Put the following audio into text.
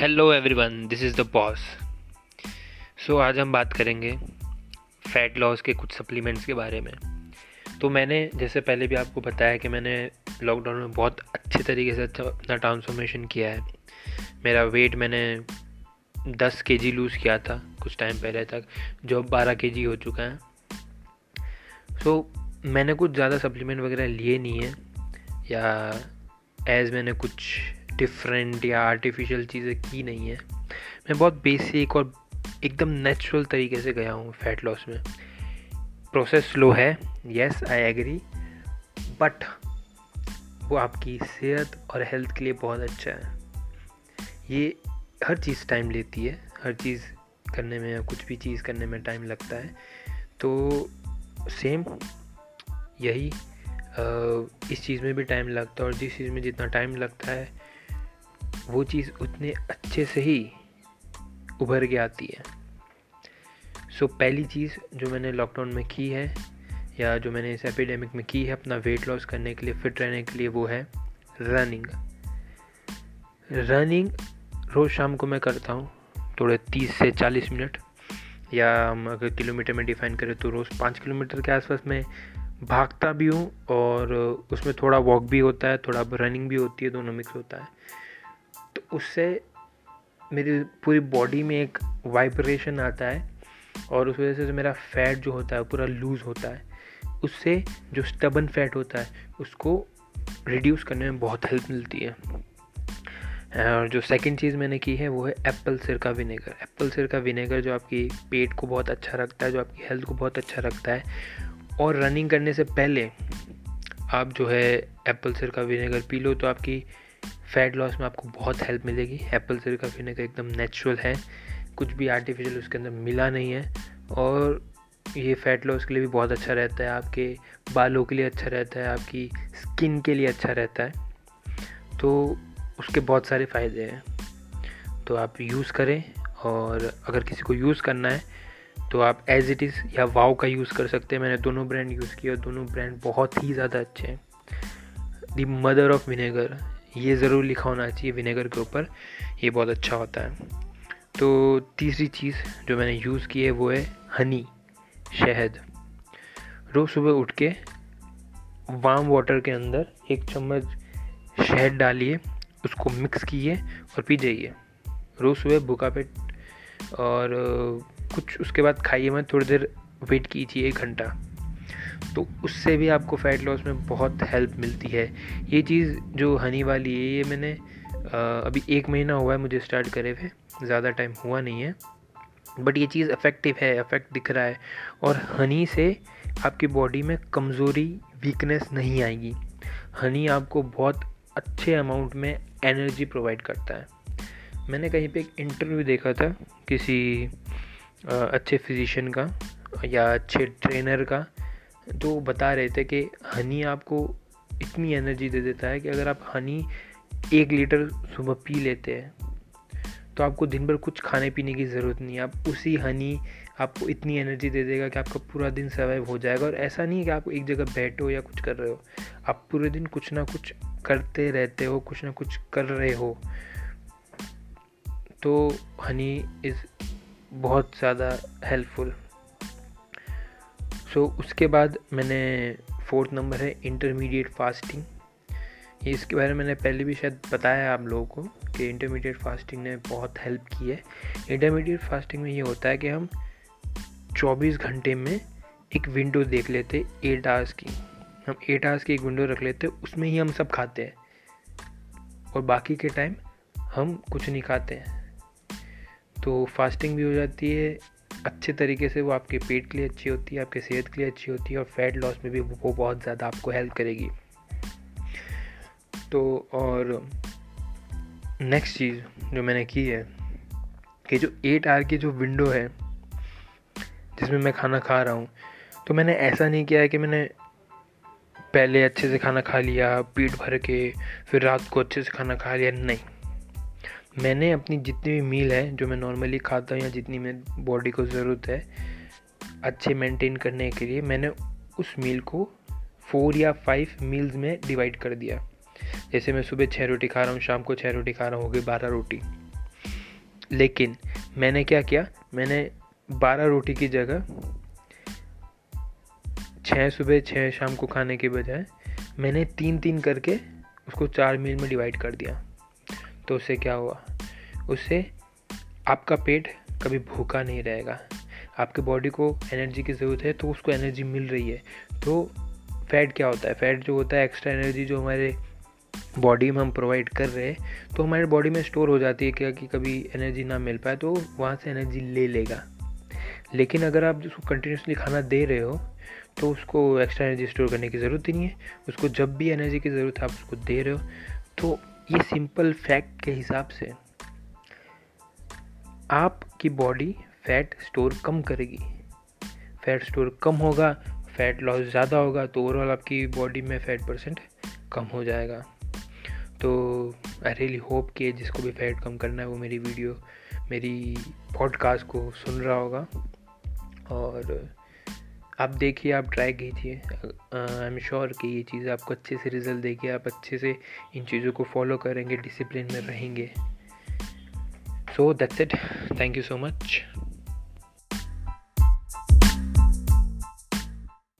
Hello everyone this is the boss so आज हम बात करेंगे फ़ैट लॉस के कुछ सप्लीमेंट्स के बारे में। तो मैंने जैसे पहले भी आपको बताया कि मैंने लॉकडाउन में बहुत अच्छे तरीके से अच्छा अपना ट्रांसफॉर्मेशन किया है। मेरा वेट मैंने दस के जी लूज़ किया था कुछ टाइम पहले तक जो अब बारह के जी हो चुका है। सो so, मैंने कुछ ज़्यादा सप्लीमेंट वगैरह लिए नहीं है या एज़ मैंने कुछ डिफरेंट या आर्टिफिशियल चीज़ें की नहीं है। मैं बहुत बेसिक और एकदम नेचुरल तरीके से गया हूँ फैट लॉस में। प्रोसेस स्लो है येस आई एग्री बट वो आपकी सेहत और हेल्थ के लिए बहुत अच्छा है। ये हर चीज़ टाइम लेती है, हर चीज़ करने में कुछ भी चीज़ करने में टाइम लगता है। तो सेम यही इस चीज़ में भी टाइम लगता है और जिस चीज़ में जितना टाइम लगता है वो चीज़ उतने अच्छे से ही उभर के आती है। सो so, पहली चीज़ जो मैंने लॉकडाउन में की है या जो मैंने इस एपिडेमिक में की है अपना वेट लॉस करने के लिए फिट रहने के लिए वो है रनिंग रनिंग रोज़ शाम को मैं करता हूँ थोड़े तीस से चालीस मिनट या हम अगर किलोमीटर में डिफाइन करें तो रोज़ पाँच किलोमीटर के आसपास मैं भागता भी हूँ और उसमें थोड़ा वॉक भी होता है थोड़ा रनिंग भी होती है दोनों मिक्स होता है। उससे मेरी पूरी बॉडी में एक वाइब्रेशन आता है और उस वजह से मेरा फैट जो होता है पूरा लूज़ होता है। उससे जो स्टबन फैट होता है, उसको रिड्यूस करने में बहुत हेल्प मिलती है। और जो सेकंड चीज़ मैंने की है, वो है एप्पल सिर का विनेगर एप्पल सिर का विनेगर जो आपकी पेट को बहुत अच्छा रखता है, जो आपकी हेल्थ को बहुत अच्छा रखता है। और रनिंग करने से पहले आप जो है एप्पल सिर का विनेगर पी लो तो आपकी फ़ैट लॉस में आपको बहुत हेल्प मिलेगी। एप्पल सिर का विनेगर एकदम नेचुरल है। कुछ भी आर्टिफिशियल उसके अंदर मिला नहीं है। और ये फ़ैट लॉस के लिए भी बहुत अच्छा रहता है। आपके बालों के लिए अच्छा रहता है। आपकी स्किन के लिए अच्छा रहता है। तो उसके बहुत सारे फ़ायदे हैं। तो आप यूज़ करें और अगर किसी को यूज़ करना है तो आप एज इट इज़ या वाव का यूज़ कर सकते हैं। मैंने दोनों ब्रांड यूज़ किए और दोनों ब्रांड बहुत ही ज़्यादा अच्छे हैं। दी मदर ऑफ़ विनेगर ये ज़रूर लिखा होना चाहिए विनेगर के ऊपर। ये बहुत अच्छा होता है। तो तीसरी चीज़ जो मैंने यूज़ की है वो है हनी, शहद। रोज़ सुबह उठ के वार्म वाटर के अंदर एक चम्मच शहद डालिए, उसको मिक्स कीजिए और पी जाइए। रोज़ सुबह भूखा पेट और कुछ उसके बाद खाइए मत, थोड़ी देर वेट कीजिए एक घंटा। तो उससे भी आपको फ़ैट लॉस में बहुत हेल्प मिलती है। ये चीज़ जो हनी वाली है, ये मैंने अभी एक महीना हुआ है मुझे स्टार्ट करे हुए। ज़्यादा टाइम हुआ नहीं है। बट ये चीज़ इफ़ेक्टिव है इफ़ेक्ट दिख रहा है। और हनी से आपकी बॉडी में कमज़ोरी वीकनेस नहीं आएगी। हनी आपको बहुत अच्छे अमाउंट में एनर्जी प्रोवाइड करता है। मैंने कहीं पे एक इंटरव्यू देखा था किसी अच्छे फिजिशियन का या अच्छे ट्रेनर का। तो बता रहे थे कि हनी आपको इतनी एनर्जी दे देता है कि अगर आप हनी एक लीटर सुबह पी लेते हैं तो आपको दिन भर कुछ खाने पीने की ज़रूरत नहीं है। आप उसी हनी आपको इतनी एनर्जी दे देगा कि आपका पूरा दिन सर्वाइव हो जाएगा। और ऐसा नहीं है कि आप एक जगह बैठे या कुछ कर रहे हो। आप पूरे दिन कुछ ना कुछ करते रहते हो, कुछ ना कुछ कर रहे हो। तो हनी इज़ बहुत ज़्यादा हेल्पफुल सो so, उसके बाद मैंने फोर्थ नंबर है इंटरमीडिएट फास्टिंग इसके बारे में मैंने पहले भी शायद बताया आप लोगों को कि इंटरमीडिएट फास्टिंग ने बहुत हेल्प की है। इंटरमीडिएट फास्टिंग में ये होता है कि हम 24 घंटे में एक विंडो देख लेते एट आवर्स की। हम एट आवर्स की एक विंडो रख लेते उसमें ही हम सब खाते हैं। और बाकी के टाइम हम कुछ नहीं खाते हैं। तो फास्टिंग भी हो जाती है अच्छे तरीके से वो आपके पेट के लिए अच्छी होती है, आपके सेहत के लिए अच्छी होती है और फैट लॉस में भी वो बहुत ज़्यादा आपको हेल्प करेगी। तो और नेक्स्ट चीज़ जो मैंने की है कि जो एट आर की जो विंडो है, जिसमें मैं खाना खा रहा हूँ तो मैंने ऐसा नहीं किया है कि मैंने पहले अच्छे से खाना खा लिया, पेट भर के, फिर रात को अच्छे से खाना खा लिया, नहीं। मैंने अपनी जितनी भी मील है, जो मैं नॉर्मली खाता हूँ या जितनी मेरी बॉडी को ज़रूरत है, अच्छे मेंटेन करने के लिए मैंने उस मील को फोर या फाइव मील्स में डिवाइड कर दिया। जैसे मैं सुबह छः रोटी खा रहा हूँ, शाम को छः रोटी खा रहा हूँ, हो गई बारह रोटी। लेकिन मैंने क्या किया? मैंने बारह रोटी की जगह छः सुबह छः शाम को खाने के बजाय मैंने तीन तीन करके उसको चार मील में डिवाइड कर दिया। तो उससे क्या हुआ? उससे आपका पेट कभी भूखा नहीं रहेगा। आपके बॉडी को एनर्जी की ज़रूरत है तो उसको एनर्जी मिल रही है। तो फैट क्या होता है? फैट जो होता है एक्स्ट्रा एनर्जी जो हमारे बॉडी में हम प्रोवाइड कर रहे हैं तो हमारे बॉडी में स्टोर हो जाती है क्या कि कभी एनर्जी ना मिल पाए तो वहाँ से एनर्जी ले लेगा। लेकिन अगर आप उसको कंटिन्यूसली खाना दे रहे हो तो उसको एक्स्ट्रा एनर्जी स्टोर करने की ज़रूरत ही नहीं है। उसको जब भी एनर्जी की ज़रूरत है, आप उसको दे रहे हो तो ये सिंपल फैक्ट के हिसाब से आपकी बॉडी फैट स्टोर कम करेगी। फैट स्टोर कम होगा फैट लॉस ज़्यादा होगा तो ओवरऑल आपकी बॉडी में फैट परसेंट कम हो जाएगा। तो आई रियली होप कि जिसको भी फैट कम करना है, वो मेरी वीडियो मेरी पॉडकास्ट को सुन रहा होगा। और आप देखिए, आप ट्राई कीजिए। आई एम श्योर कि ये चीज़ आपको अच्छे से रिज़ल्ट देगी। आप अच्छे से इन चीज़ों को फॉलो करेंगे डिसिप्लिन में रहेंगे। So that's it thank you so much